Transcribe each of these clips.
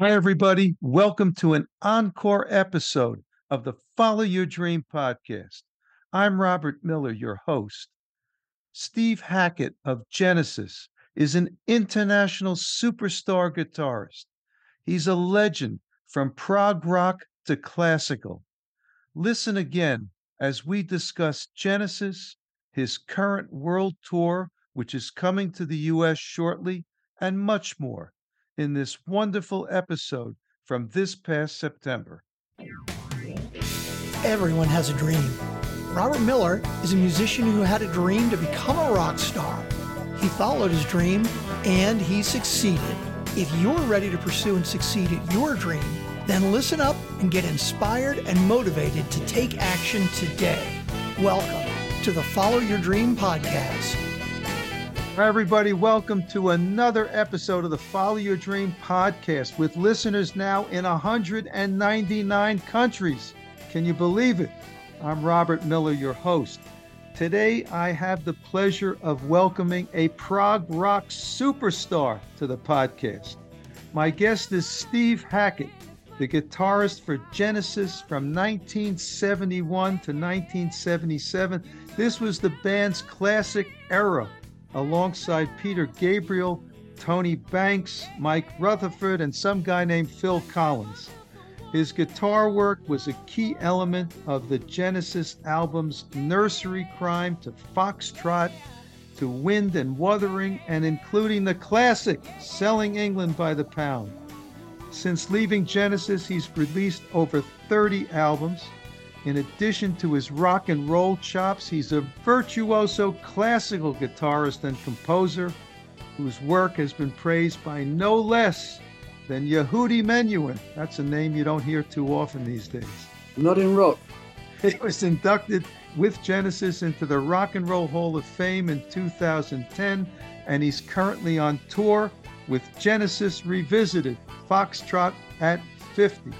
Hi, everybody. Welcome to an encore episode of the Follow Your Dream podcast. I'm Robert Miller, your host. Steve Hackett of Genesis is an international superstar guitarist. He's a legend from prog rock to classical. Listen again as we discuss Genesis, his current world tour, which is coming to the U.S. shortly, and much more in this wonderful episode from this past September. Everyone has a dream. Robert Miller is a musician who had a dream to become a rock star. He followed his dream and he succeeded. If you're ready to pursue and succeed at your dream, then listen up and get inspired and motivated to take action today. Welcome to the Follow Your Dream podcast. Hi, everybody. Welcome to another episode of the Follow Your Dream podcast with listeners now in 199 countries. Can you believe it? I'm Robert Miller, your host. Today, I have the pleasure of welcoming a prog rock superstar to the podcast. My guest is Steve Hackett, the guitarist for Genesis from 1971 to 1977. This was the band's classic era alongside Peter Gabriel, Tony Banks, Mike Rutherford, and some guy named Phil Collins. His guitar work was a key element of the Genesis albums Nursery Cryme to Foxtrot to Wind and Wuthering, and including the classic Selling England by the Pound. Since leaving Genesis, he's released over 30 albums. In addition to his rock and roll chops, he's a virtuoso classical guitarist and composer whose work has been praised by no less than Yehudi Menuhin. That's a name you don't hear too often these days. Not in rock. He was inducted with Genesis into the Rock and Roll Hall of Fame in 2010, and he's currently on tour with Genesis Revisited, Foxtrot at 50.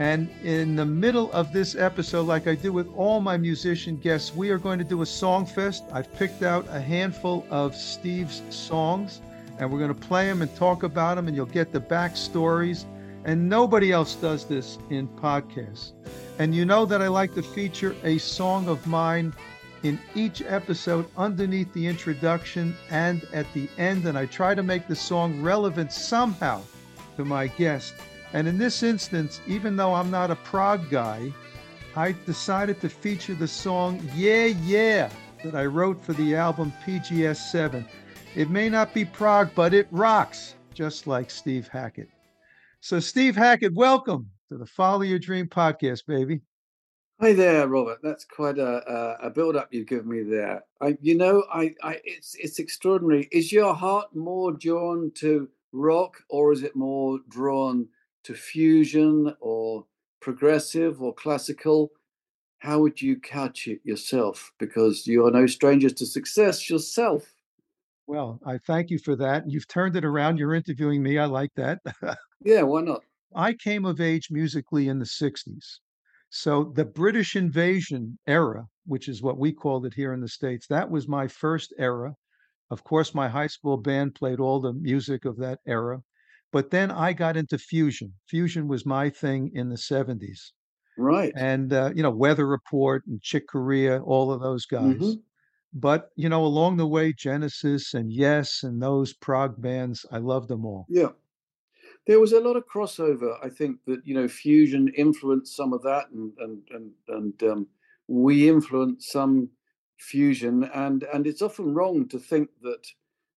And in the middle of this episode, like I do with all my musician guests, we are going to do a song fest. I've picked out a handful of Steve's songs, and we're going to play them and talk about them, and you'll get the backstories. And nobody else does this in podcasts. And you know that I like to feature a song of mine in each episode underneath the introduction and at the end. And I try to make the song relevant somehow to my guest. And in this instance, even though I'm not a prog guy, I decided to feature the song Yeah Yeah that I wrote for the album PGS 7. It may not be prog, but it rocks, just like Steve Hackett. So, Steve Hackett, welcome to the Follow Your Dream podcast, baby. Hi there, Robert. That's quite a, a, a build up you've given me there. I, you know, I, I, it's it's extraordinary. Is your heart more drawn to rock, or is it more drawn to fusion, or progressive, or classical? How would you couch it yourself? Because you are no strangers to success yourself. Well, I thank you for that. You've turned it around. You're interviewing me. I like that. Yeah, why not? I came of age musically in the 60s. So the British invasion era, which is what we called it here in the States, that was my first era. Of course, my high school band played all the music of that era. But then I got into fusion. Fusion was my thing in the 70s. Right. And, uh, you know, Weather Report and Chick Corea, all of those guys. Mhm. But, you know, along the way, Genesis and Yes and those prog bands, I loved them all. Yeah. There was a lot of crossover. I think that you know fusion influenced some of that, and and and and um, we influenced some fusion. And and it's often wrong to think that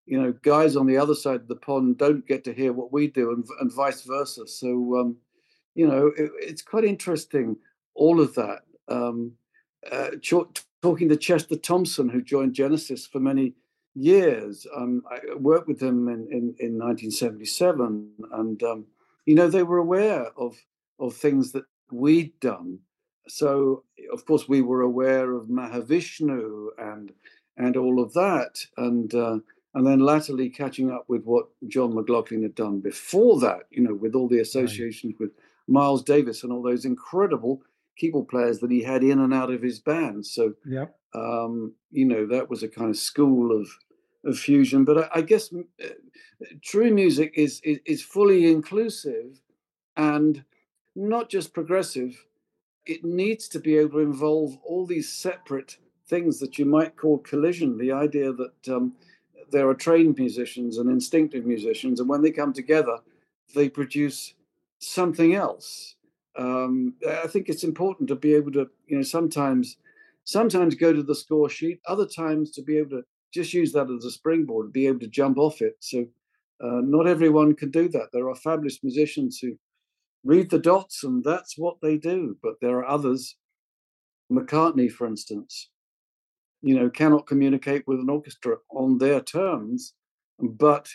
you know guys on the other side of the pond don't get to hear what we do, and and vice versa. So um, you know it, it's quite interesting all of that. Um, uh, ch- talking to Chester Thompson, who joined Genesis for many years. Um, I worked with him in, in, in 1977, and um, you know they were aware of of things that we'd done. So of course we were aware of Mahavishnu and and all of that, and uh, and then latterly catching up with what John McLaughlin had done before that. You know, with all the Right. associations with Miles Davis and all those incredible keyboard players that he had in and out of his band. So Yep. um, you know that was a kind of school of of fusion. But I, I guess uh, true music is, is, is fully inclusive and not just progressive. It needs to be able to involve all these separate things that you might call collision. The idea that um, there are trained musicians and instinctive musicians, and when they come together, they produce something else. Um, I think it's important to be able to, you know, sometimes, sometimes go to the score sheet, other times to be able to just use that as a springboard, be able to jump off it. So, uh, not everyone can do that. There are fabulous musicians who read the dots, and that's what they do. But there are others, McCartney, for instance, you know, cannot communicate with an orchestra on their terms, but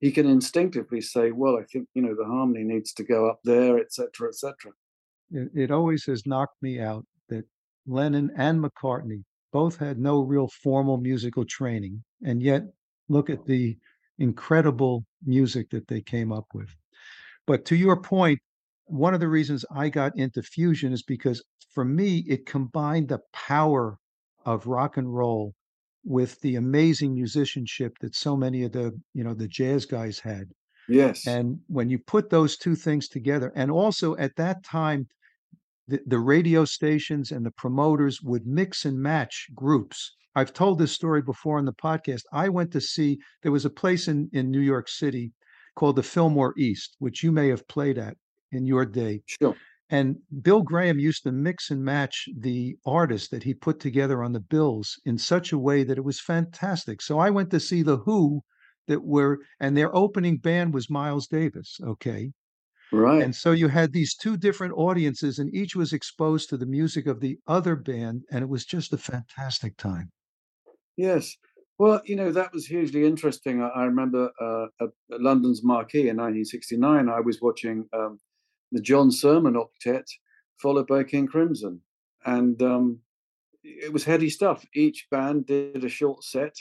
he can instinctively say, well, I think, you know, the harmony needs to go up there, etc., etc. It, it always has knocked me out that Lennon and McCartney both had no real formal musical training, and yet look at the incredible music that they came up with. But to your point, one of the reasons I got into fusion is because for me, it combined the power of rock and roll with the amazing musicianship that so many of the you know the jazz guys had. Yes. And when you put those two things together and also at that time the, the radio stations and the promoters would mix and match groups. I've told this story before on the podcast. I went to see there was a place in in new york city called the fillmore east which you may have played at in your day. Sure and Bill Graham used to mix and match the artists that he put together on the bills in such a way that it was fantastic. So I went to see the Who that were, and their opening band was Miles Davis. Okay. Right. And so you had these two different audiences, and each was exposed to the music of the other band, and it was just a fantastic time. Yes. Well, you know, that was hugely interesting. I, I remember uh, London's Marquee in 1969, I was watching um, the John Surman Octet, followed by King Crimson. And um, it was heady stuff. Each band did a short set,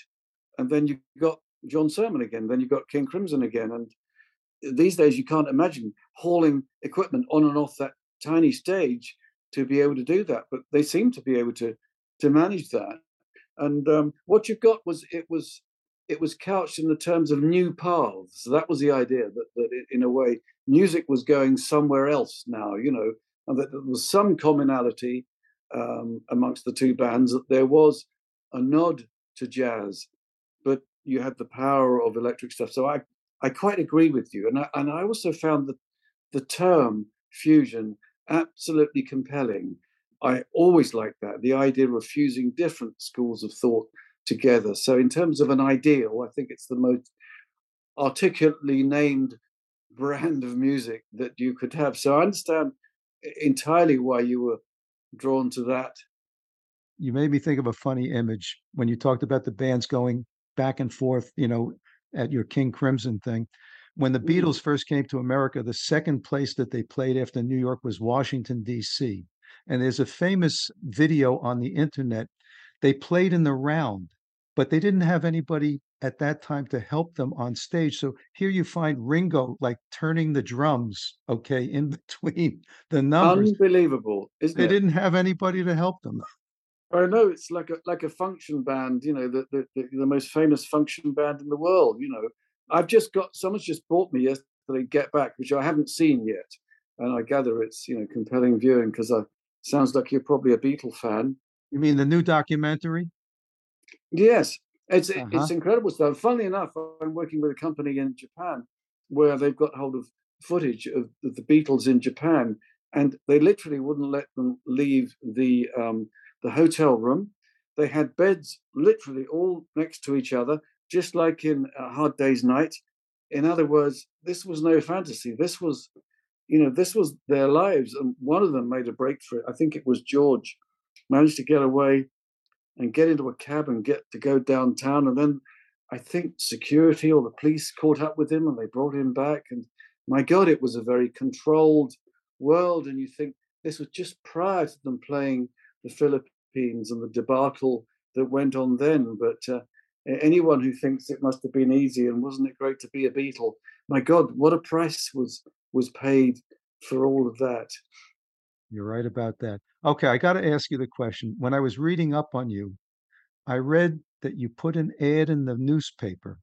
and then you got John Surman again, then you got King Crimson again. And these days, you can't imagine hauling equipment on and off that tiny stage to be able to do that. But they seem to be able to to manage that. And um, what you've got was it was it was couched in the terms of new paths. That was the idea that that it, in a way music was going somewhere else now, you know, and that there was some commonality um, amongst the two bands, that there was a nod to jazz, but you had the power of electric stuff. So I, I quite agree with you. And I, and I also found that the term fusion absolutely compelling. I always like that, the idea of fusing different schools of thought together. So, in terms of an ideal, I think it's the most articulately named brand of music that you could have. So I understand entirely why you were drawn to that. You made me think of a funny image when you talked about the bands going back and forth, you know, at your King Crimson thing. When the mm. Beatles first came to America, the second place that they played after New York was Washington, D.C. And there's a famous video on the internet. They played in the round, but they didn't have anybody at that time to help them on stage. So here you find Ringo like turning the drums, okay, in between the numbers. Unbelievable, isn't they it? didn't have anybody to help them. I know it's like a like a function band, you know, the, the the most famous function band in the world. You know, I've just got someone's just bought me yesterday Get Back, which I haven't seen yet, and I gather it's you know compelling viewing because I sounds like you're probably a Beatle fan. You mean the new documentary? Yes, it's uh-huh. it's incredible stuff. Funnily enough, I'm working with a company in Japan where they've got hold of footage of the Beatles in Japan, and they literally wouldn't let them leave the um, the hotel room. They had beds literally all next to each other, just like in a Hard Day's Night. In other words, this was no fantasy. This was, you know, this was their lives. And one of them made a breakthrough. I think it was George, managed to get away and get into a cab and get to go downtown. And then I think security or the police caught up with him and they brought him back. And my God, it was a very controlled world. And you think this was just prior to them playing the Philippines and the debacle that went on then. But uh, anyone who thinks it must have been easy and wasn't it great to be a Beatle, my God, what a price was was paid for all of that. You're right about that. Okay, I got to ask you the question. When I was reading up on you, I read that you put an ad in the newspaper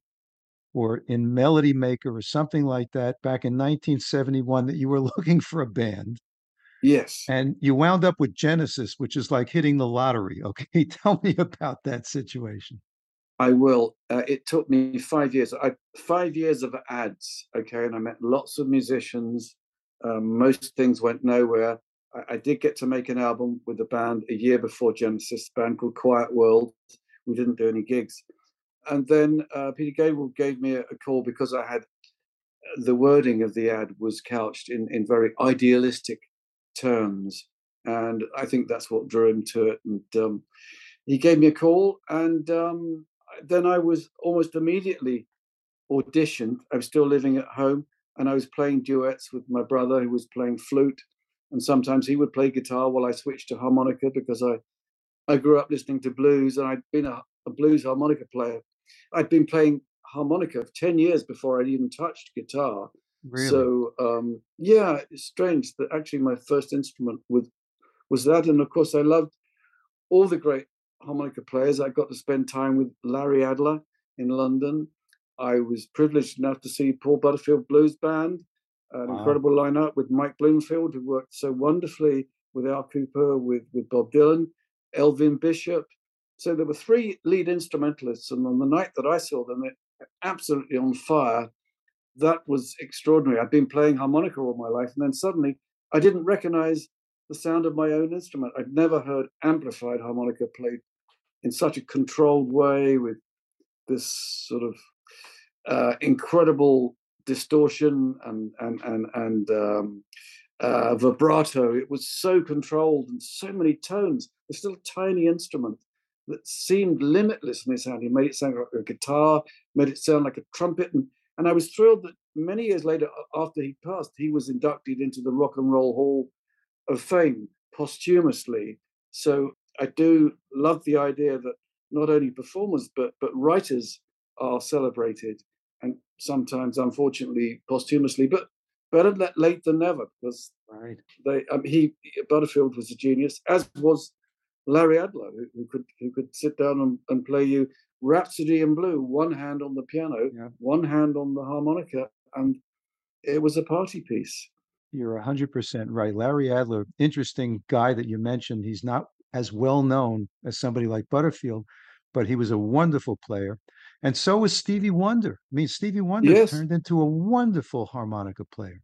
or in Melody Maker or something like that back in 1971 that you were looking for a band. Yes. And you wound up with Genesis, which is like hitting the lottery. Okay. Tell me about that situation. I will. Uh, it took me five years. I five years of ads. Okay, and I met lots of musicians. Um, most things went nowhere. I, I, did get to make an album with the band a year before Genesis, a band called Quiet World. We didn't do any gigs, and then uh, Peter Gabriel gave me a, a, call because I had uh, the wording of the ad was couched in in very idealistic terms, and I think that's what drew him to it. And um, he gave me a call, and um, then I was almost immediately auditioned. I was still living at home and I was playing duets with my brother who was playing flute. And sometimes he would play guitar while I switched to harmonica because I, I grew up listening to blues and I'd been a, a blues harmonica player. I'd been playing harmonica for 10 years before I'd even touched guitar. Really? So, um, yeah, it's strange that actually my first instrument was, was that. And of course, I loved all the great harmonica players. I got to spend time with Larry Adler in London. I was privileged enough to see Paul Butterfield Blues Band, an wow. incredible lineup with Mike Bloomfield, who worked so wonderfully with Al Kooper, with, with Bob Dylan, Elvin Bishop. So there were three lead instrumentalists, and on the night that I saw them, it absolutely on fire. That was extraordinary. I'd been playing harmonica all my life, and then suddenly I didn't recognize the sound of my own instrument. I'd never heard amplified harmonica played in such a controlled way with this sort of uh, incredible distortion and and and and um, uh, vibrato. It was so controlled and so many tones. Still a tiny instrument that seemed limitless in its sound. He made it sound like a guitar, made it sound like a trumpet, and and I was thrilled that many years later, after he passed, he was inducted into the Rock and Roll Hall of Fame posthumously. So I do love the idea that not only performers but but writers are celebrated, sometimes, unfortunately, posthumously. But better late than never, because right. they um, he Butterfield was a genius, as was Larry Adler, who, who could who could sit down and, and, play you Rhapsody in Blue, one hand on the piano, yeah. one hand on the harmonica, and it was a party piece. You're 100% right. Larry Adler, interesting guy that you mentioned. He's not as well known as somebody like Butterfield, but he was a wonderful player. And so was Stevie Wonder. I mean, Stevie Wonder yes. turned into a wonderful harmonica player.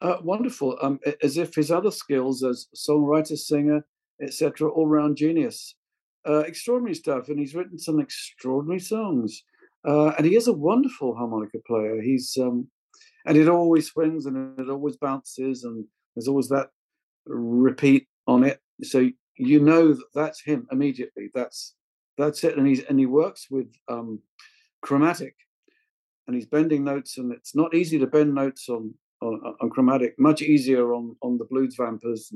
Uh, wonderful, um, as if his other skills as songwriter, singer, etc., all-round genius. Uh, extraordinary stuff, and he's written some extraordinary songs. Uh, and he is a wonderful harmonica player. He's um, and it always swings and it always bounces, and there's always that repeat on it. So you know that that's him immediately. That's that's it. And he's and he works with um, chromatic, and he's bending notes, and it's not easy to bend notes on on, on chromatic. Much easier on on the blues vampers.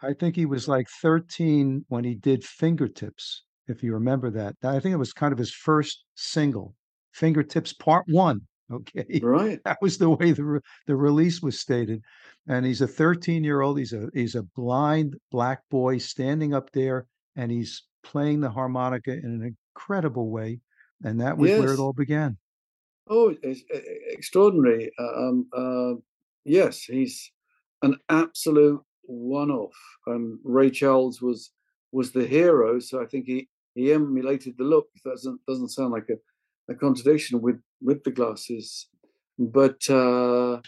I think he was like 13 when he did Fingertips, if you remember that. I think it was kind of his first single, Fingertips Part One. Okay, right. That was the way the re- the release was stated, and he's a 13 year old. He's a he's a blind black boy standing up there, and he's playing the harmonica in an incredible way, and that was yes. where it all began. Oh, it's extraordinary. Um, uh, yes, he's an absolute one-off. And Ray Charles was was the hero, so I think he he emulated the look. That doesn't doesn't sound like a, a contradiction with with the glasses, but uh,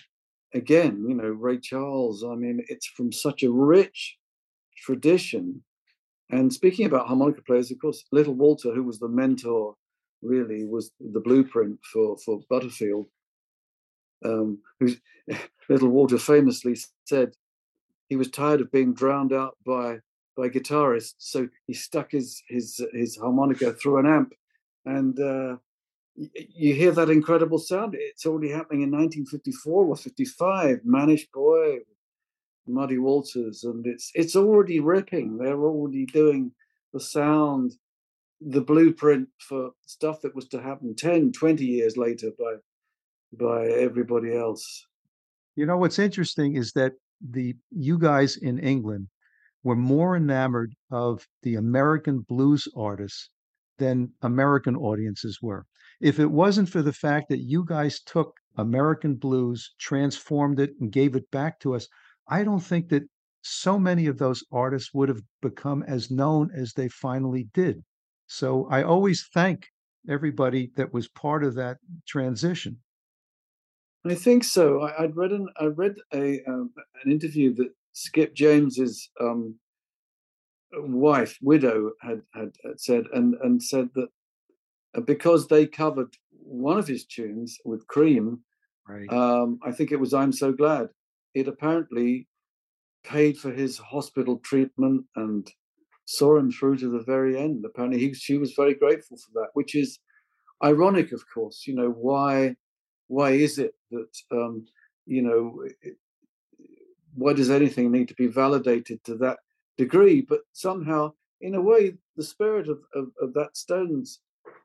again, you know, Ray Charles. I mean, it's from such a rich tradition. And speaking about harmonica players, of course, Little Walter, who was the mentor, really was the blueprint for for Butterfield. Um, who's Little Walter famously said he was tired of being drowned out by by guitarists, so he stuck his his his harmonica through an amp, and uh, you hear that incredible sound. It's already happening in 1954 or 55. Mannish Boy, Muddy Waters, and it's it's already ripping. They're already doing the sound, the blueprint for stuff that was to happen 10, 20 years later by by everybody else. You know what's interesting is that the you guys in England were more enamored of the American blues artists than American audiences were. If it wasn't for the fact that you guys took American blues, transformed it, and gave it back to us, I don't think that so many of those artists would have become as known as they finally did. So I always thank everybody that was part of that transition. I think so. I, would read an I read a um, an interview that Skip James's um, wife, widow, had, had, had said, and and said that uh, because they covered one of his tunes with Cream, right. um, I think it was "I'm So Glad." It apparently paid for his hospital treatment and saw him through to the very end. Apparently, he, she was very grateful for that, which is ironic, of course. You know why? Why is it that um, you know? It, why does anything need to be validated to that degree? But somehow, in a way, the spirit of, of, of that Stones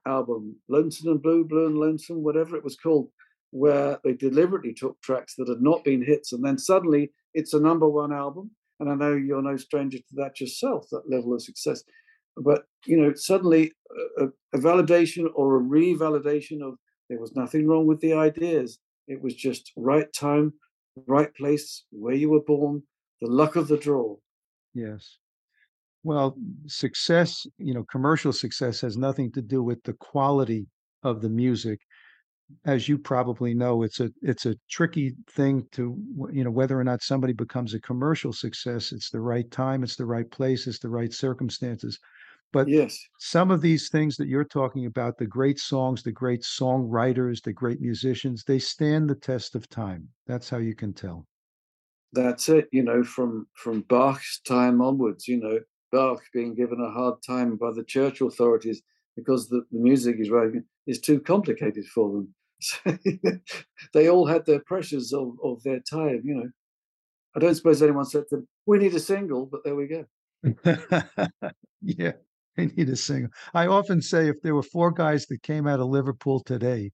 album, Lonesome and Blue, Blue and Lonesome, whatever it was called, where they deliberately took tracks that had not been hits and then suddenly it's a number one album. And I know you're no stranger to that yourself, that level of success. But, you know, suddenly a, a validation or a revalidation of there was nothing wrong with the ideas. It was just right time, right place, where you were born, the luck of the draw. Yes. Well, success, you know, commercial success has nothing to do with the quality of the music as you probably know, it's a it's a tricky thing to you know whether or not somebody becomes a commercial success. It's the right time, it's the right place, it's the right circumstances. But yes, some of these things that you're talking about, the great songs, the great songwriters, the great musicians, they stand the test of time. That's how you can tell. That's it. You know, from from Bach's time onwards, you know, Bach being given a hard time by the church authorities because the, the music is writing is too complicated for them. So they all had their pressures of, of their time, you know. I don't suppose anyone said to them, we need a single, but there we go. yeah, they need a single. I often say if there were four guys that came out of Liverpool today,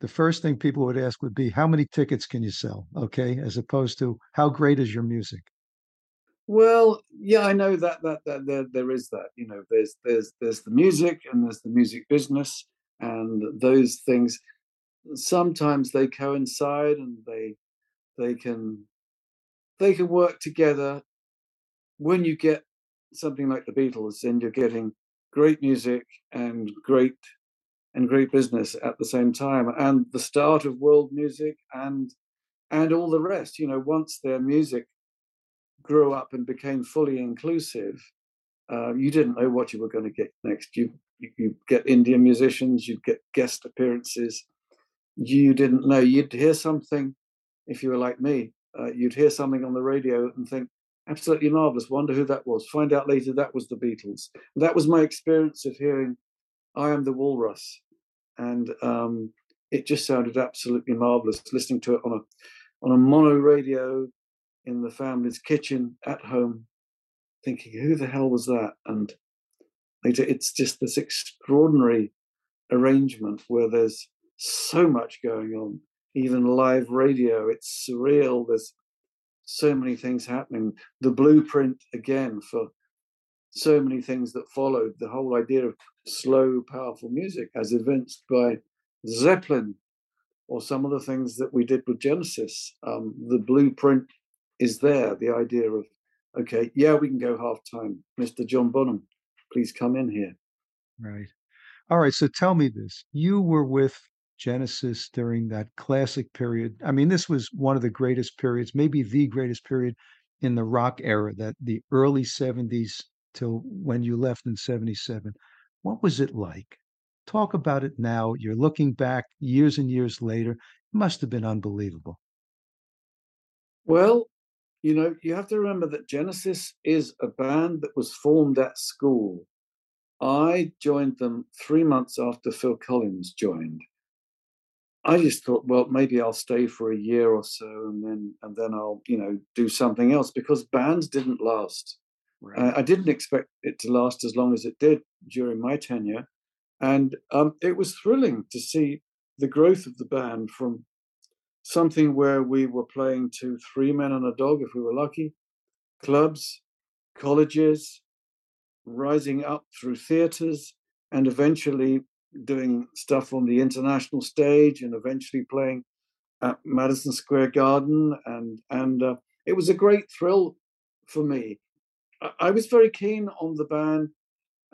the first thing people would ask would be, how many tickets can you sell? Okay, as opposed to how great is your music? Well, yeah, I know that that, that there there is that. You know, there's there's there's the music and there's the music business, and those things sometimes they coincide and they they can they can work together. When you get something like the Beatles, then you're getting great music and great and great business at the same time, and the start of world music and and all the rest. You know, once their music grew up and became fully inclusive, uh, you didn't know what you were going to get next. You, you, get Indian musicians, you get guest appearances. You didn't know. You'd hear something, if you were like me, uh, you'd hear something on the radio and think, absolutely marvelous. Wonder who that was. Find out later that was the Beatles. That was my experience of hearing I Am the Walrus. And um, it just sounded absolutely marvelous listening to it on a on a mono radio in the family's kitchen at home, thinking, who the hell was that? And later, it's just this extraordinary arrangement where there's so much going on, even live radio. It's surreal. There's so many things happening. The blueprint, again, for so many things that followed the whole idea of slow, powerful music, as evinced by Zeppelin or some of the things that we did with Genesis. Um, the blueprint is there the idea of okay yeah we can go half time. Mr john bonham please come in here. Right. All right so tell me this. You were with genesis during that classic period. I mean this was one of the greatest periods maybe the greatest period in the rock era that the early 70s till when you left in 77 what was it like? Talk about it now. You're looking back years and years later. It must have been unbelievable. Well you know, you have to remember that Genesis is a band that was formed at school. I joined them three months after Phil Collins joined. I just thought, well, maybe I'll stay for a year or so, and then and then I'll, you know, do something else because bands didn't last. Right. Uh, I didn't expect it to last as long as it did during my tenure, and um, it was thrilling to see the growth of the band from something where we were playing to three men and a dog if we were lucky, clubs, colleges, rising up through theaters, and eventually doing stuff on the international stage and eventually playing at Madison Square Garden. And, and uh, it was a great thrill for me. I, I was very keen on the band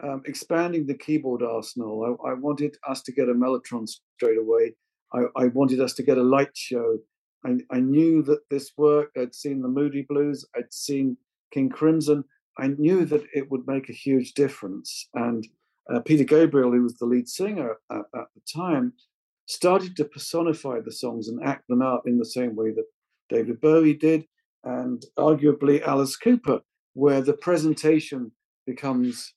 um, expanding the keyboard arsenal. I, I, wanted us to get a Mellotron straight away. I, I wanted us to get a light show. I, I, knew that this worked. I'd seen the Moody Blues. I'd seen King Crimson. I knew that it would make a huge difference. And uh, Peter Gabriel, who was the lead singer at, at, the time, started to personify the songs and act them out in the same way that David Bowie did, and arguably Alice Cooper, where the presentation becomes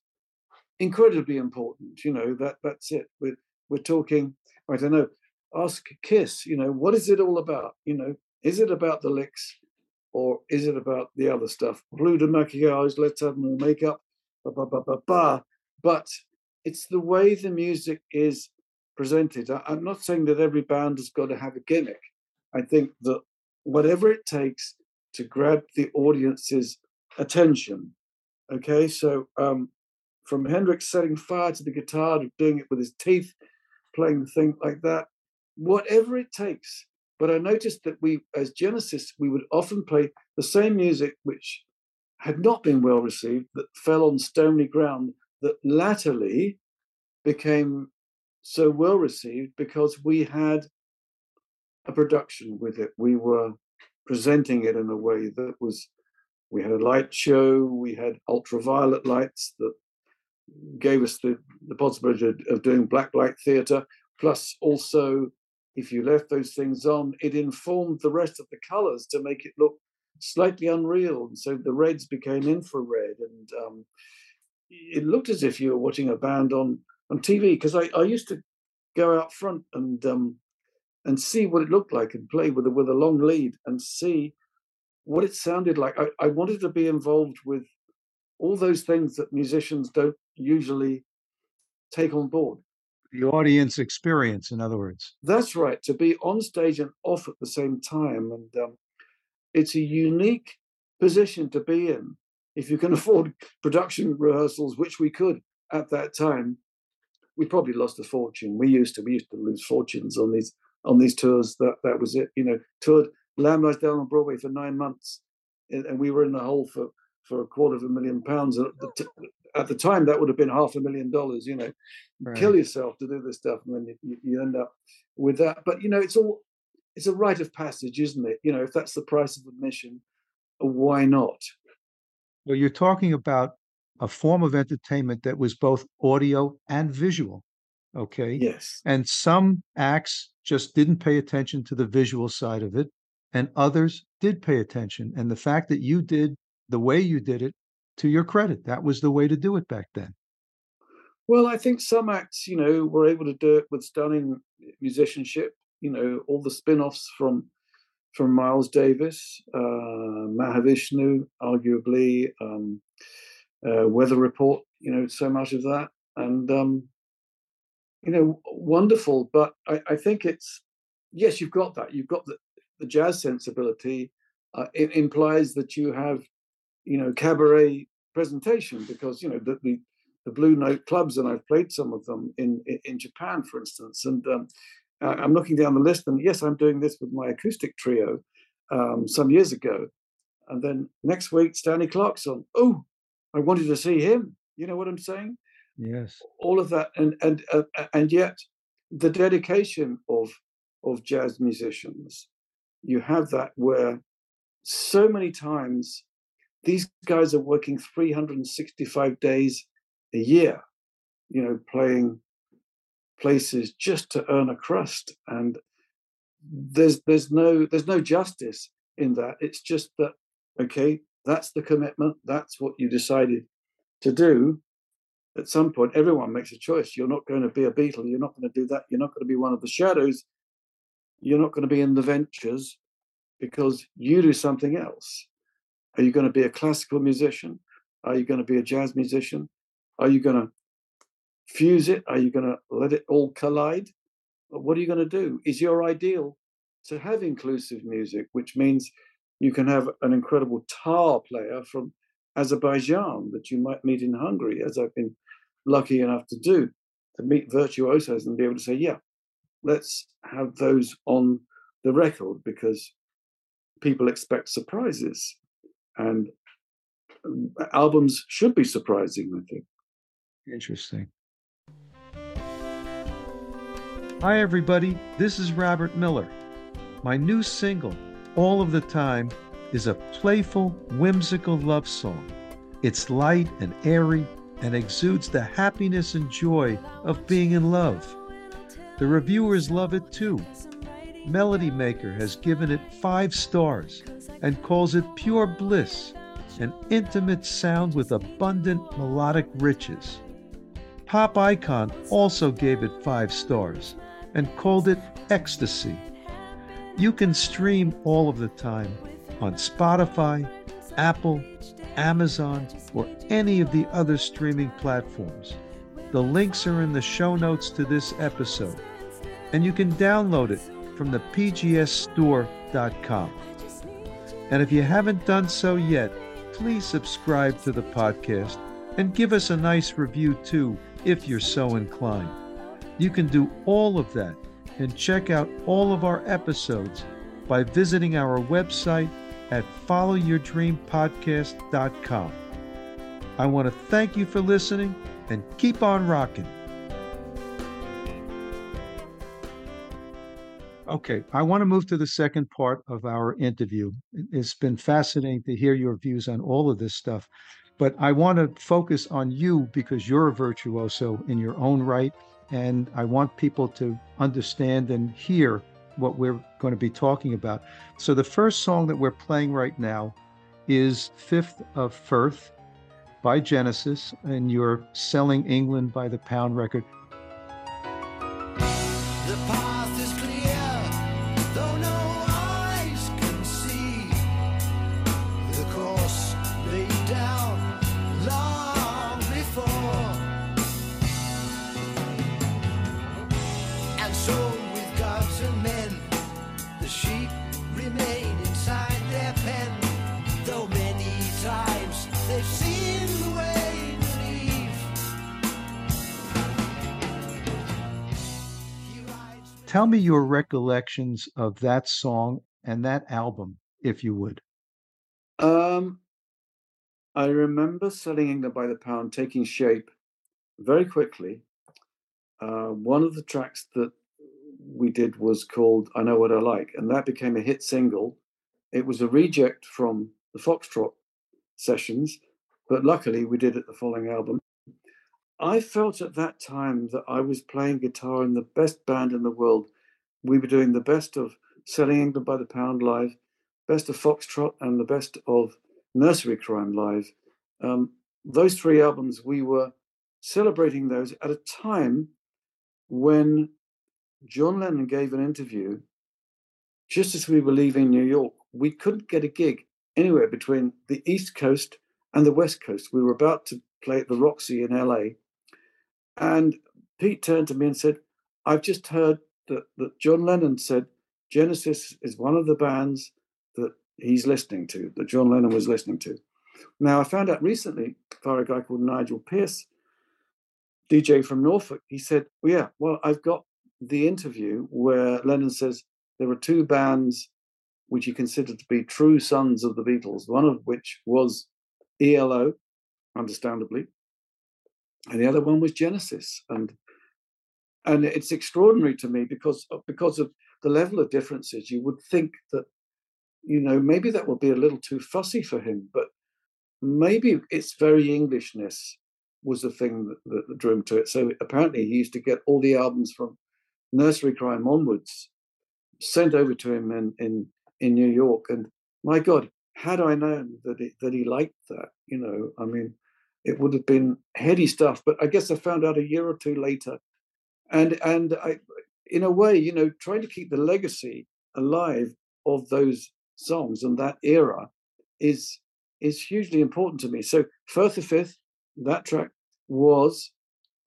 incredibly important. You know that that's it. We're we're talking. I don't know. Ask Kiss. You know what is it all about? You know, is it about the licks, or is it about the other stuff? Blue de maquillage. Let's have more makeup. Ba, ba, ba, ba, ba. But it's the way the music is presented. I, I'm not saying that every band has got to have a gimmick. I think that whatever it takes to grab the audience's attention. Okay, so um, from Hendrix setting fire to the guitar to doing it with his teeth, playing the thing like that, whatever it takes. But I noticed that we, as Genesis, we would often play the same music which had not been well received, that fell on stony ground, that latterly became so well received because we had a production with it. We were presenting it in a way that was, we had a light show, we had ultraviolet lights that gave us the, the possibility of, doing black light theatre. Plus, also, if you left those things on, it informed the rest of the colours to make it look slightly unreal. And so the reds became infrared, and um, it looked as if you were watching a band on on TV. Because I, I used to go out front and um, and see what it looked like and play with a, with a long lead and see what it sounded like. I, I wanted to be involved with all those things that musicians don't usually take on board. The audience experience, in other words. That's right, to be on stage and off at the same time. And um, it's a unique position to be in if you can afford production rehearsals, which we could at that time. We probably lost a fortune. We used to we used to lose fortunes on these on these tours. That that was it. You know, toured Lamb Lies Down on Broadway for nine months, and we were in the hole for for a quarter of a million pounds. The, at the time, that would have been half a million dollars. You know, right. kill yourself to do this stuff, and then you, you end up with that. But you know, it's all it's a rite of passage, isn't it? You know, if that's the price of admission, why not? Well, you're talking about a form of entertainment that was both audio and visual. Okay. Yes. And some acts just didn't pay attention to the visual side of it, and others did pay attention. And the fact that you did the way you did it to your credit. That was the way to do it back then. Well, I think some acts, you know, were able to do it with stunning musicianship. You know, all the spin-offs from from Miles Davis, uh, Mahavishnu, arguably, um, uh, Weather Report. You know, so much of that, and um, you know, wonderful. But I, I think it's yes, you've got that. You've got the, the jazz sensibility. Uh, it implies that you have you know, cabaret presentation because you know the, the, the Blue Note clubs, and I've played some of them in in, Japan, for instance. And um, I'm looking down the list, and yes, I'm doing this with my acoustic trio um, some years ago. And then next week, Stanley Clarkson. Oh, I wanted to see him. You know what I'm saying? Yes. All of that, and and uh, and yet, the dedication of of jazz musicians, you have that where so many times these guys are working 365 days a year, you know, playing places just to earn a crust. And there's there's no there's no justice in that. It's just that okay, that's the commitment. That's what you decided to do. At some point, everyone makes a choice. You're not going to be a Beatle. You're not going to do that. You're not going to be one of the Shadows. You're not going to be in the Ventures because you do something else. Are you going to be a classical musician? Are you going to be a jazz musician? Are you going to fuse it? Are you going to let it all collide? What are you going to do? Is your ideal to have inclusive music, which means you can have an incredible tar player from Azerbaijan that you might meet in Hungary, as I've been lucky enough to do. to meet virtuosos and be able to say, yeah, let's have those on the record because people expect surprises and um, albums should be surprising, I think. Interesting. Hi, everybody. This is Robert Miller. My new single, All of the Time, is a playful, whimsical love song. It's light and airy and exudes the happiness and joy of being in love. The reviewers love it too. Melody Maker has given it five stars and calls it pure bliss, an intimate sound with abundant melodic riches. Pop Icon also gave it five stars and called it ecstasy. You can stream all of the time on Spotify, Apple, Amazon, or any of the other streaming platforms. The links are in the show notes to this episode, and you can download it from the pgsstore.com. And if you haven't done so yet, please subscribe to the podcast and give us a nice review too if you're so inclined. You can do all of that and check out all of our episodes by visiting our website at followyourdreampodcast.com. I want to thank you for listening and keep on rocking. Okay, I want to move to the second part of our interview. It's been fascinating to hear your views on all of this stuff, but I want to focus on you because you're a virtuoso in your own right. And I want people to understand and hear what we're going to be talking about. So, the first song that we're playing right now is Fifth of Firth by Genesis, and you're selling England by the pound record. Tell me your recollections of that song and that album, if you would. Um, I remember selling England by the pound taking shape very quickly. Uh, one of the tracks that we did was called I Know What I Like, and that became a hit single. It was a reject from the Foxtrot sessions, but luckily we did it the following album. I felt at that time that I was playing guitar in the best band in the world. We were doing the best of Selling England by the Pound live, best of Foxtrot, and the best of Nursery Cryme live. Um, those three albums, we were celebrating those at a time when John Lennon gave an interview just as we were leaving New York. We couldn't get a gig anywhere between the East Coast and the West Coast. We were about to play at the Roxy in LA and Pete turned to me and said, I've just heard that, that John Lennon said Genesis is one of the bands that he's listening to, that John Lennon was listening to. Now, I found out recently via a guy called Nigel Pearce, DJ from Norfolk, he said, well, Yeah, well, I've got the interview where Lennon says there were two bands which he considered to be true sons of the Beatles, one of which was ELO, understandably, and the other one was Genesis. And and it's extraordinary to me because because of the level of differences. You would think that you know maybe that would be a little too fussy for him, but maybe its very Englishness was the thing that, that drew him to it. So apparently he used to get all the albums from Nursery Cryme onwards sent over to him in in in New York. And my God, had I known that that he liked that, you know, I mean, it would have been heady stuff. But I guess I found out a year or two later, and and I, in a way, you know, trying to keep the legacy alive of those songs and that era is is hugely important to me. So Firth of Fifth, that track was,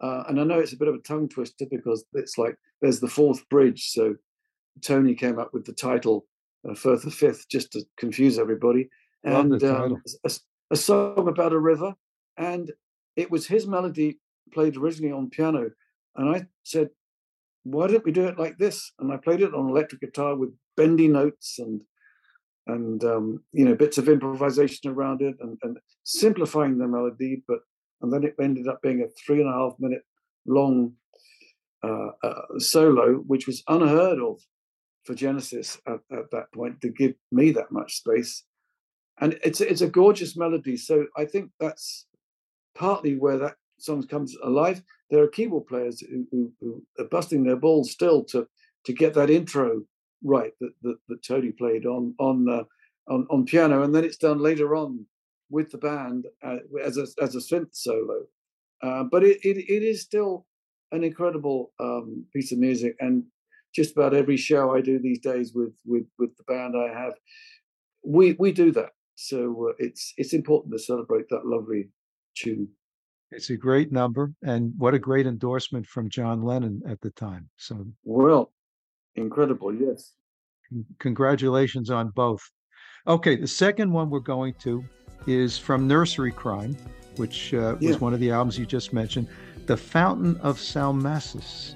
uh, and I know it's a bit of a tongue twister because it's like there's the Forth bridge. So Tony came up with the title uh, Firth of Fifth just to confuse everybody, and um, a, a, song about a river and it was his melody played originally on piano. And I said, why don't we do it like this? And I played it on electric guitar with bendy notes and and um, you know bits of improvisation around it and, and simplifying the melody. But and then it ended up being a three and a half minute long uh, uh, solo, which was unheard of for Genesis at, at, that point to give me that much space. And it's it's a gorgeous melody. So I think that's partly where that song comes alive. There are keyboard players who, who, who are busting their balls still to to get that intro right that that, that Tony played on on uh, on on piano, and then it's done later on with the band uh, as a as a synth solo. Uh, but it, it it is still an incredible um, piece of music, and just about every show I do these days with with with the band I have, we we do that. So uh, it's it's important to celebrate that lovely tune. It's a great number, and what a great endorsement from John Lennon at the time. So well, incredible, yes. Congratulations on both. Okay, the second one we're going to is from Nursery Cryme, which uh, yeah. was one of the albums you just mentioned, The Fountain of Salmacis.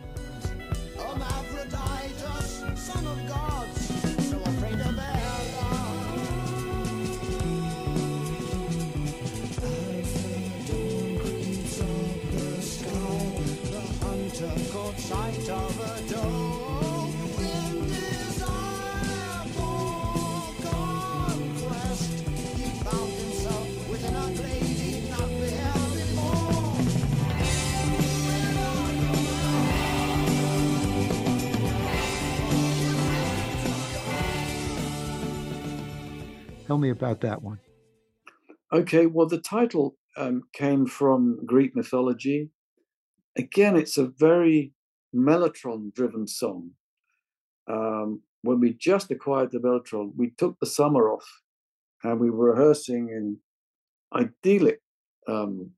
Tell me about that one. Okay, well, the title um, came from Greek mythology. Again, it's a very mellotron driven song. Um, when we just acquired the mellotron, we took the summer off and we were rehearsing in idyllic um,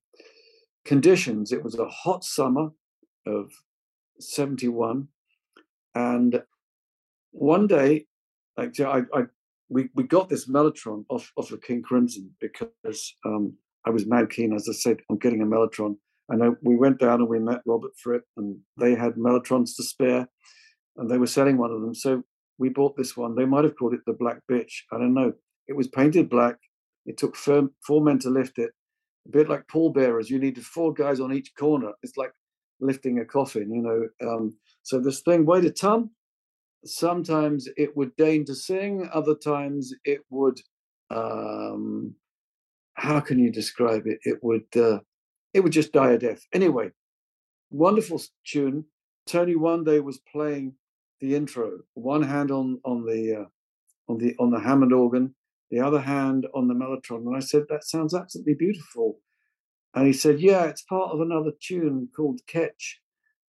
conditions. It was a hot summer of 71. And one day, like I, I we, we got this Mellotron off, off of King Crimson because um, I was mad keen, as I said, on getting a Mellotron. And I, we went down and we met Robert Fripp, and they had Mellotrons to spare, and they were selling one of them. So we bought this one. They might have called it the Black Bitch. I don't know. It was painted black. It took four, four men to lift it, a bit like pallbearers. You needed four guys on each corner. It's like lifting a coffin, you know. Um, so this thing weighed a ton, sometimes it would deign to sing, other times it would, um, how can you describe it? It would, uh, it would just die a death. Anyway, wonderful tune. Tony one day was playing the intro, one hand on on the uh, on the on the Hammond organ, the other hand on the mellotron, and I said that sounds absolutely beautiful. And he said, "Yeah, it's part of another tune called Ketch."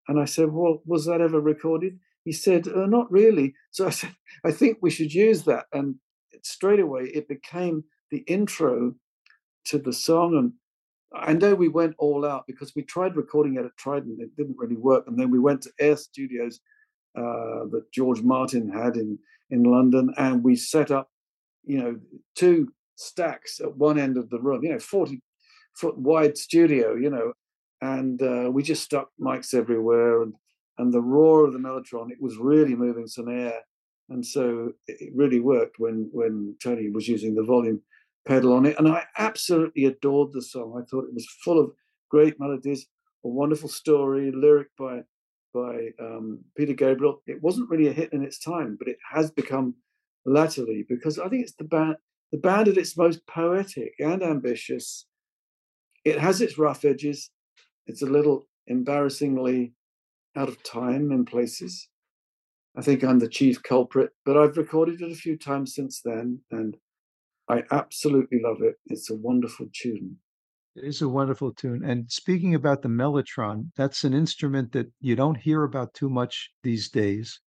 And I said, "Well, was that ever recorded?" He said, uh, Not really. So I said, I think we should use that. And straight away, it became the intro to the song. And I know we went all out because we tried recording it at Trident, it didn't really work. And then we went to Air Studios uh, that George Martin had in, in London, and we set up, you know, two stacks at one end of the room, you know, 40 foot wide studio, you know, and uh, we just stuck mics everywhere and and the roar of the mellotron it was really moving some air. And so it really worked when when tony was using the volume pedal on it and i absolutely adored the song. I thought it was full of great melodies a wonderful story lyric by by um, peter gabriel. It wasn't really a hit in its time but it has become latterly because i think it's the band the band at its most poetic and ambitious. It has its rough edges. It's a little embarrassingly out of time in places. I think I'm the chief culprit, but I've recorded it a few times since then, and I absolutely love it. It's a wonderful tune. It is a wonderful tune. And speaking about the mellotron, that's an instrument that you don't hear about too much these days.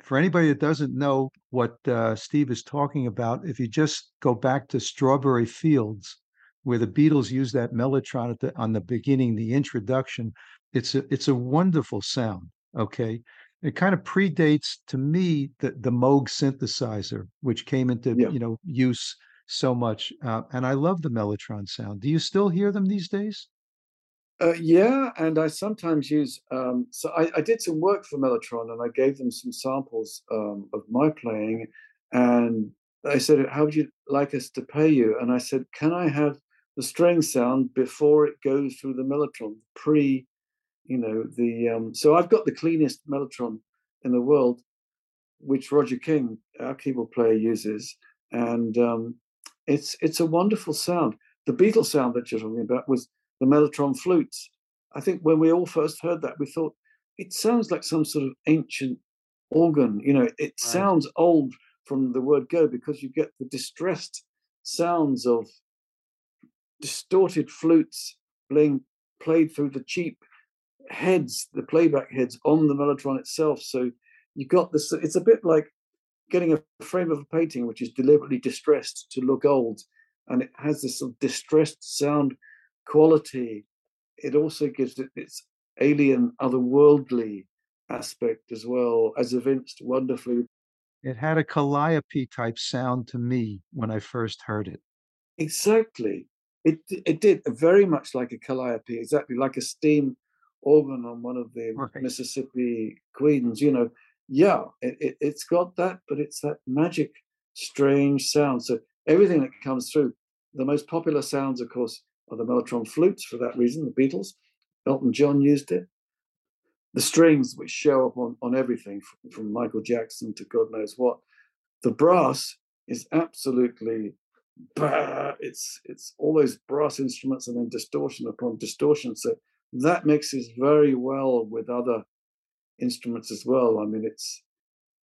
For anybody that doesn't know what uh, Steve is talking about, if you just go back to Strawberry Fields, where the Beatles used that mellotron at the, on the beginning, the introduction, it's a it's a wonderful sound. Okay, it kind of predates to me the the Moog synthesizer, which came into yeah. you know use so much, uh, and I love the Mellotron sound. Do you still hear them these days? Uh, yeah, and I sometimes use. Um, so I, I, did some work for Mellotron, and I gave them some samples um, of my playing, and I said, "How would you like us to pay you?" And I said, "Can I have the string sound before it goes through the Mellotron, pre, you know, the." Um, so I've got the cleanest Mellotron in the world, which Roger King, our keyboard player, uses, and um, it's it's a wonderful sound. The Beatles sound that you're talking about was the mellotron flutes. I think when we all first heard that, we thought it sounds like some sort of ancient organ. You know, it right. sounds old from the word go because you get the distressed sounds of distorted flutes playing played through the cheap heads, the playback heads on the mellotron itself. So you got this. It's a bit like getting a frame of a painting which is deliberately distressed to look old, and it has this sort of distressed sound quality, it also gives it its alien, otherworldly aspect as well, as evinced wonderfully. It had a calliope type sound to me when I first heard it. Exactly. It it did very much like a calliope, exactly like a steam organ on one of the right. Mississippi Queens. You know, yeah, it, it, it's got that, but it's that magic, strange sound. So everything that comes through. The most popular sounds, of course, are the mellotron flutes for that reason, the Beatles. Elton John used it. The strings, which show up on, on everything from, from Michael Jackson to God knows what. The brass is absolutely it's it's all those brass instruments and then distortion upon distortion. So that mixes very well with other instruments as well. I mean, it's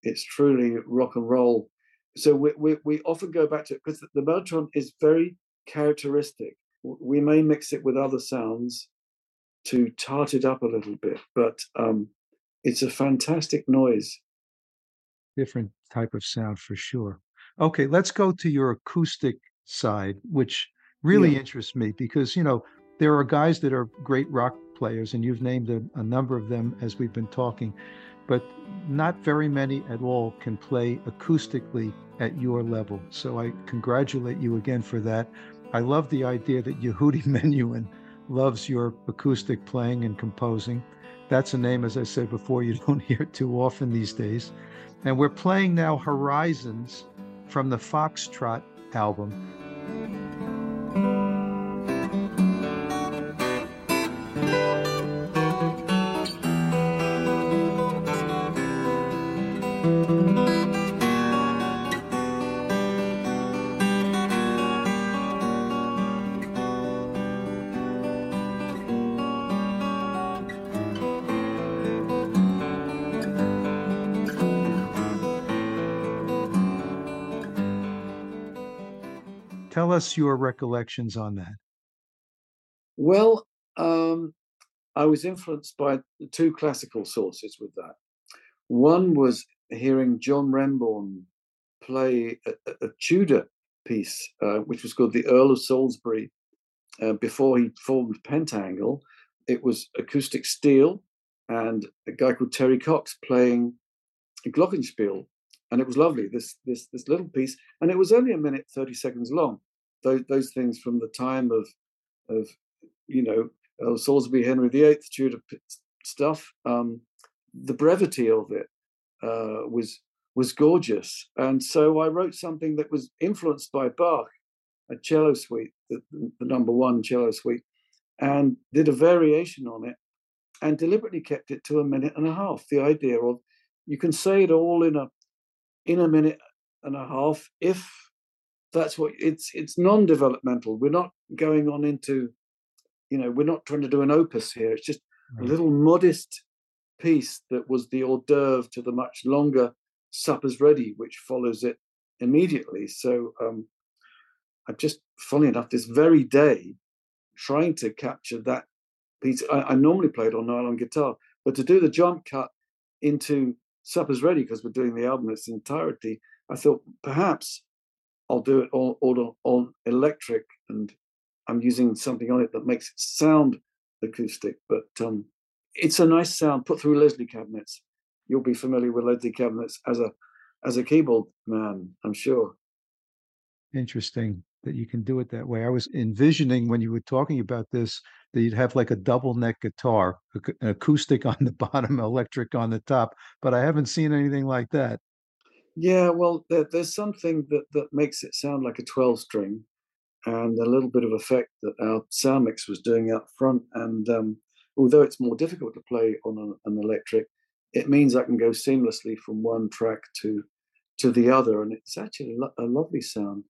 it's truly rock and roll. So we we, we often go back to it because the, the mellotron is very characteristic we may mix it with other sounds to tart it up a little bit, but um, it's a fantastic noise. Different type of sound for sure. Okay, let's go to your acoustic side, which really yeah. interests me because, you know, there are guys that are great rock players, and you've named a, a number of them as we've been talking, but not very many at all can play acoustically at your level. So I congratulate you again for that. I love the idea that Yehudi Menuhin loves your acoustic playing and composing. That's a name, as I said before, you don't hear too often these days. And we're playing now Horizons from the Foxtrot album. Us your recollections on that. Well, um, I was influenced by two classical sources with that. One was hearing John Renbourn play a, a Tudor piece, uh, which was called The Earl of Salisbury, uh, before he formed Pentangle. It was acoustic steel and a guy called Terry Cox playing a glockenspiel and it was lovely. This this this little piece, and it was only a minute thirty seconds long. Those those things from the time of of you know uh, Salisbury Henry VIII Tudor stuff. Um, the brevity of it uh, was was gorgeous, and so I wrote something that was influenced by Bach, a cello suite, the, the number one cello suite, and did a variation on it, and deliberately kept it to a minute and a half. The idea of you can say it all in a in a minute and a half if that's what it's it's non-developmental we're not going on into you know we're not trying to do an opus here it's just right. a little modest piece that was the hors d'oeuvre to the much longer suppers ready which follows it immediately so um i'm just funny enough this very day trying to capture that piece I, I normally play it on nylon guitar but to do the jump cut into supper's ready because we're doing the album in its entirety. I thought perhaps I'll do it all, all on electric, and I'm using something on it that makes it sound acoustic. But um, it's a nice sound put through Leslie cabinets. You'll be familiar with Leslie cabinets as a as a keyboard man, I'm sure. Interesting. that you can do it that way. I was envisioning when you were talking about this that you'd have like a double neck guitar, acoustic on the bottom, electric on the top, but I haven't seen anything like that. Yeah, well, there, there's something that, that makes it sound like a 12 string and a little bit of effect that our sound mix was doing up front. And um, although it's more difficult to play on a, an electric, it means I can go seamlessly from one track to to the other, and it's actually a, lo- a lovely sound.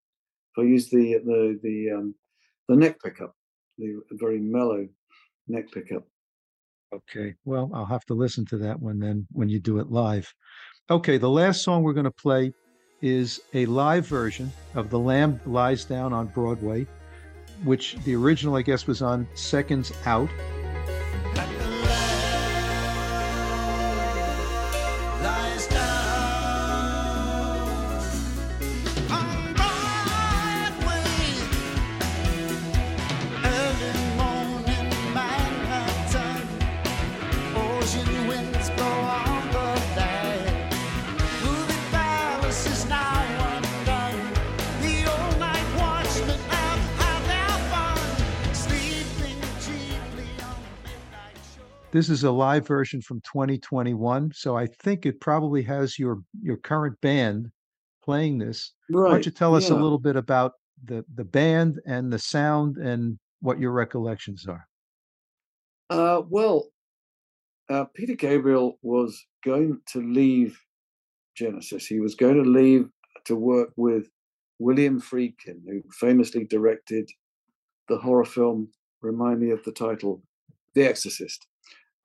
If I use the the the um, the neck pickup, the very mellow neck pickup. Okay, well, I'll have to listen to that one then when you do it live. Okay, the last song we're going to play is a live version of The Lamb Lies Down on Broadway, which the original, I guess, was on Seconds Out. This is a live version from 2021, so I think it probably has your your current band playing this. Right. Why don't you tell us a little bit about the the band and the sound and what your recollections are? Uh, well, uh, Peter Gabriel was going to leave Genesis. He was going to leave to work with William Friedkin, who famously directed the horror film, remind me of the title, The Exorcist.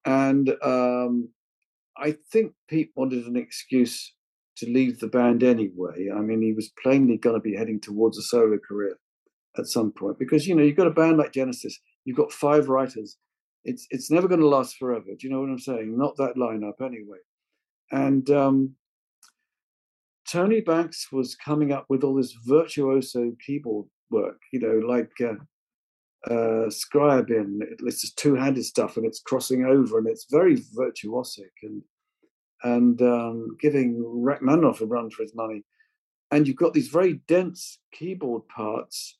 And um, I think Pete wanted an excuse to leave the band anyway. I mean, he was plainly going to be heading towards a solo career at some point because you know you've got a band like Genesis, you've got five writers. It's it's never going to last forever. Do you know what I'm saying? Not that lineup anyway. And um, Tony Banks was coming up with all this virtuoso keyboard work, you know, like uh, uh, Scriabin. It's just two-handed stuff, and it's crossing over, and it's very virtuosic and and um, giving Rachmaninoff a run for his money. And you've got these very dense keyboard parts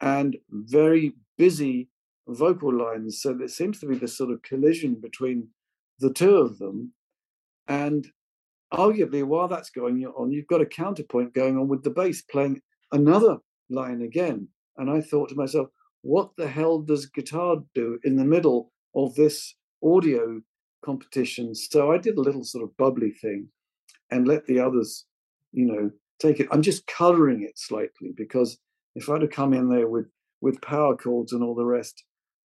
and very busy vocal lines. So there seems to be this sort of collision between the two of them. And arguably, while that's going on, you've got a counterpoint going on with the bass playing another line again. And I thought to myself, what the hell does guitar do in the middle of this audio competition? So I did a little sort of bubbly thing and let the others, you know, take it. I'm just coloring it slightly because if I'd have come in there with with power chords and all the rest,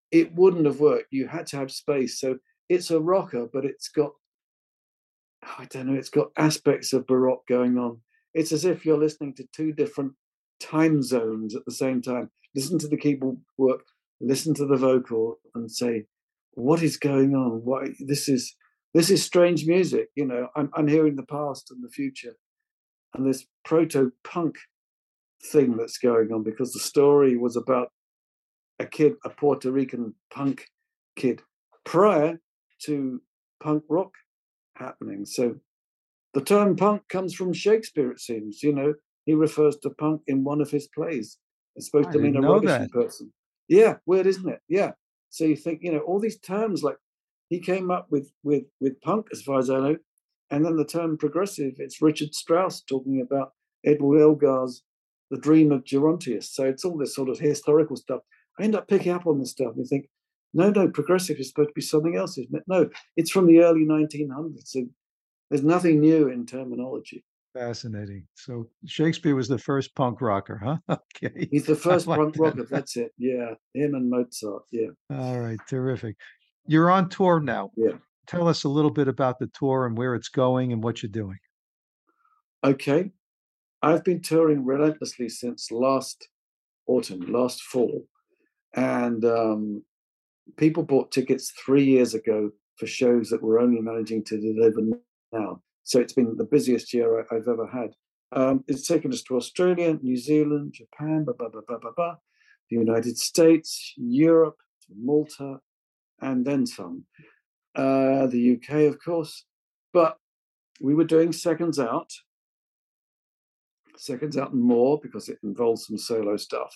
it wouldn't have worked. You had to have space. So it's a rocker, but it's got I don't know, it's got aspects of baroque going on. It's as if you're listening to two different time zones at the same time listen to the keyboard work, listen to the vocal, and say, "What is going on? Why this is this is strange music?" You know, I'm I'm hearing the past and the future, and this proto punk thing that's going on because the story was about a kid, a Puerto Rican punk kid, prior to punk rock happening. So the term punk comes from Shakespeare, it seems. You know, he refers to punk in one of his plays. It's supposed I to mean a rubbishy person. Yeah, weird, isn't it? Yeah. So you think, you know, all these terms like he came up with with with punk, as far as I know, and then the term progressive. It's Richard Strauss talking about Edward Elgar's The Dream of Gerontius. So it's all this sort of historical stuff. I end up picking up on this stuff and think, no, no, progressive is supposed to be something else, isn't it? No, it's from the early 1900s. So there's nothing new in terminology. Fascinating. So Shakespeare was the first punk rocker, huh? Okay. He's the first like punk that. rocker. That's it. Yeah. Him and Mozart. Yeah. All right. Terrific. You're on tour now. Yeah. Tell us a little bit about the tour and where it's going and what you're doing. Okay. I've been touring relentlessly since last autumn, last fall. And um, people bought tickets three years ago for shows that we're only managing to deliver now. So it's been the busiest year I, have ever had. Um, it's taken us to Australia, New Zealand, Japan, blah, blah, blah, blah, blah, blah, the United States, Europe, Malta, and then some. Uh, the UK, of course. But we were doing seconds out. Seconds out and more because it involves some solo stuff.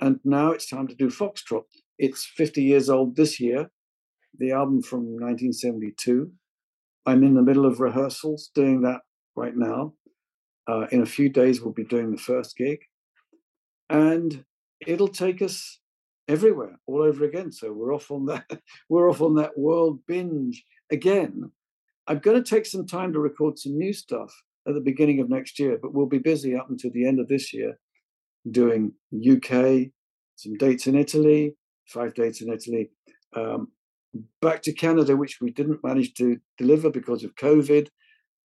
And now it's time to do Foxtrot. It's 50 years old this year, the album from 1972. I'm in the middle of rehearsals doing that right now. Uh, in a few days, we'll be doing the first gig. And it'll take us everywhere all over again. So we're off on that. We're off on that world binge again. I'm going to take some time to record some new stuff at the beginning of next year, but we'll be busy up until the end of this year doing UK, some dates in Italy, five dates in Italy, um, back to Canada, which we didn't manage to deliver because of COVID,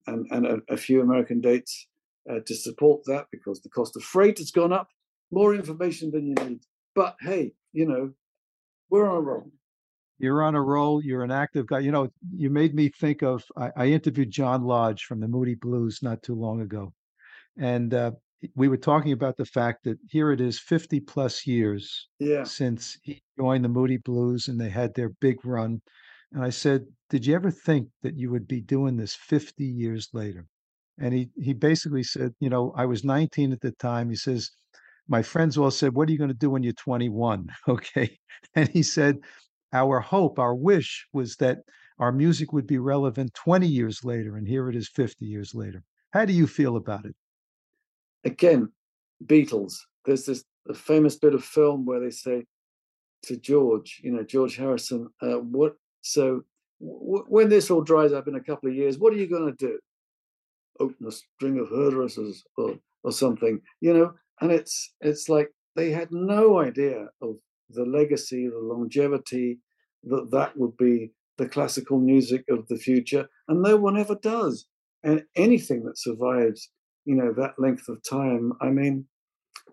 and, and a, a few American dates uh, to support that because the cost of freight has gone up. More information than you need. But hey, you know, we're on a roll. You're on a roll. You're an active guy. You know, you made me think of. I, I interviewed John Lodge from the Moody Blues not too long ago, and uh, we were talking about the fact that here it is 50 plus years Yeah. since he joined the Moody Blues and they had their big run. And I said, Did you ever think that you would be doing this 50 years later? And he he basically said, you know, I was 19 at the time. He says, my friends all said, What are you going to do when you're 21? Okay. And he said, Our hope, our wish was that our music would be relevant 20 years later. And here it is 50 years later. How do you feel about it? Again, Beatles. There's this famous bit of film where they say to George, you know, George Harrison, uh, what? So w- when this all dries up in a couple of years, what are you going to do? Open a string of hairdressers or or something, you know? And it's it's like they had no idea of the legacy, the longevity that that would be the classical music of the future, and no one ever does. And anything that survives, you know, that length of time, I mean,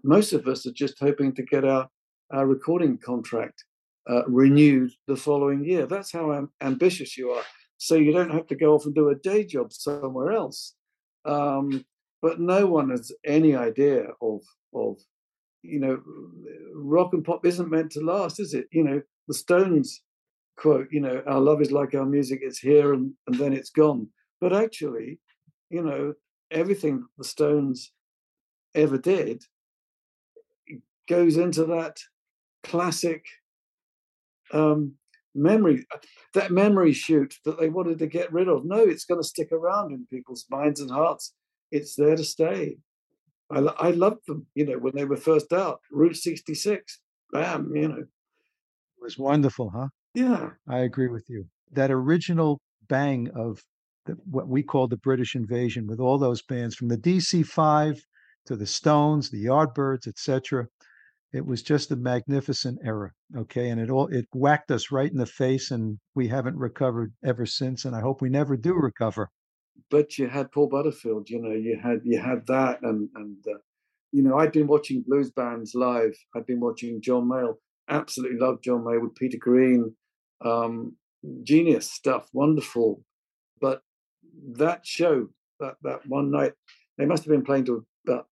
most of us are just hoping to get our our recording contract uh, renewed the following year. That's how am- ambitious you are. So you don't have to go off and do a day job somewhere else. Um, but no one has any idea of of you know rock and pop isn't meant to last, is it? You know the Stones quote, you know, our love is like our music, it's here and, and then it's gone. But actually, you know, everything the Stones ever did goes into that classic um, memory, that memory chute that they wanted to get rid of. No, it's going to stick around in people's minds and hearts. It's there to stay. I, I loved them, you know, when they were first out. Route 66, bam, you know. It was wonderful, huh? Yeah. I agree with you. That original bang of the, what we call the British invasion with all those bands from the DC5 to the Stones, the Yardbirds, etc. It was just a magnificent era. Okay. And it all it whacked us right in the face and we haven't recovered ever since. And I hope we never do recover. But you had Paul Butterfield, you know, you had you had that and and uh, you know, I'd been watching blues bands live. I'd been watching John Mayall. Absolutely loved John Mayall with Peter Green. Um, genius stuff, wonderful. But that show, that that one night, they must have been playing to about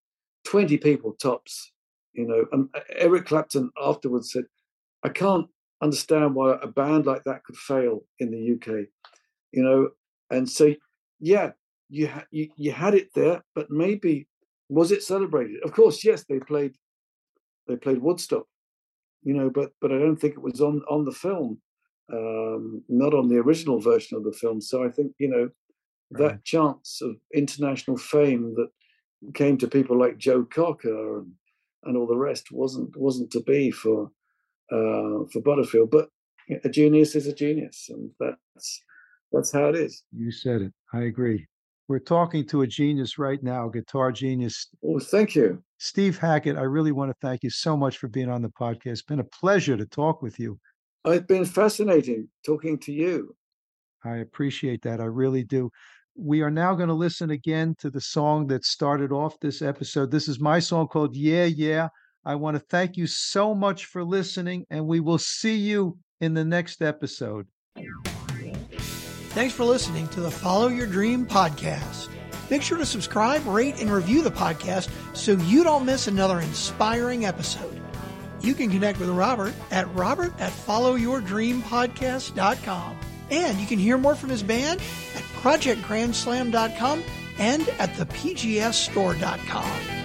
20 people tops, you know. And Eric Clapton afterwards said, I can't understand why a band like that could fail in the UK, you know. And so, yeah, you, ha- you, you had it there, but maybe was it celebrated? Of course, yes, they played they played Woodstock, you know, but but I don't think it was on on the film, um, not on the original version of the film. So I think you know that chance of international fame that came to people like Joe Cocker and, and all the rest wasn't wasn't to be for uh, for Butterfield. But a genius is a genius, and that's that's how it is. You said it. I agree. We're talking to a genius right now, guitar genius, Oh, thank you. Steve Hackett. I really want to thank you so much for being on the podcast. It's been a pleasure to talk with you. It's been fascinating talking to you. I appreciate that. I really do. We are now going to listen again to the song that started off this episode. This is my song called Yeah, Yeah. I want to thank you so much for listening, and we will see you in the next episode. Thanks for listening to the Follow Your Dream podcast. Make sure to subscribe, rate, and review the podcast so you don't miss another inspiring episode. You can connect with Robert at robert at followyourdreampodcast.com. And you can hear more from his band at projectgrandslam.com and at thepgsstore.com.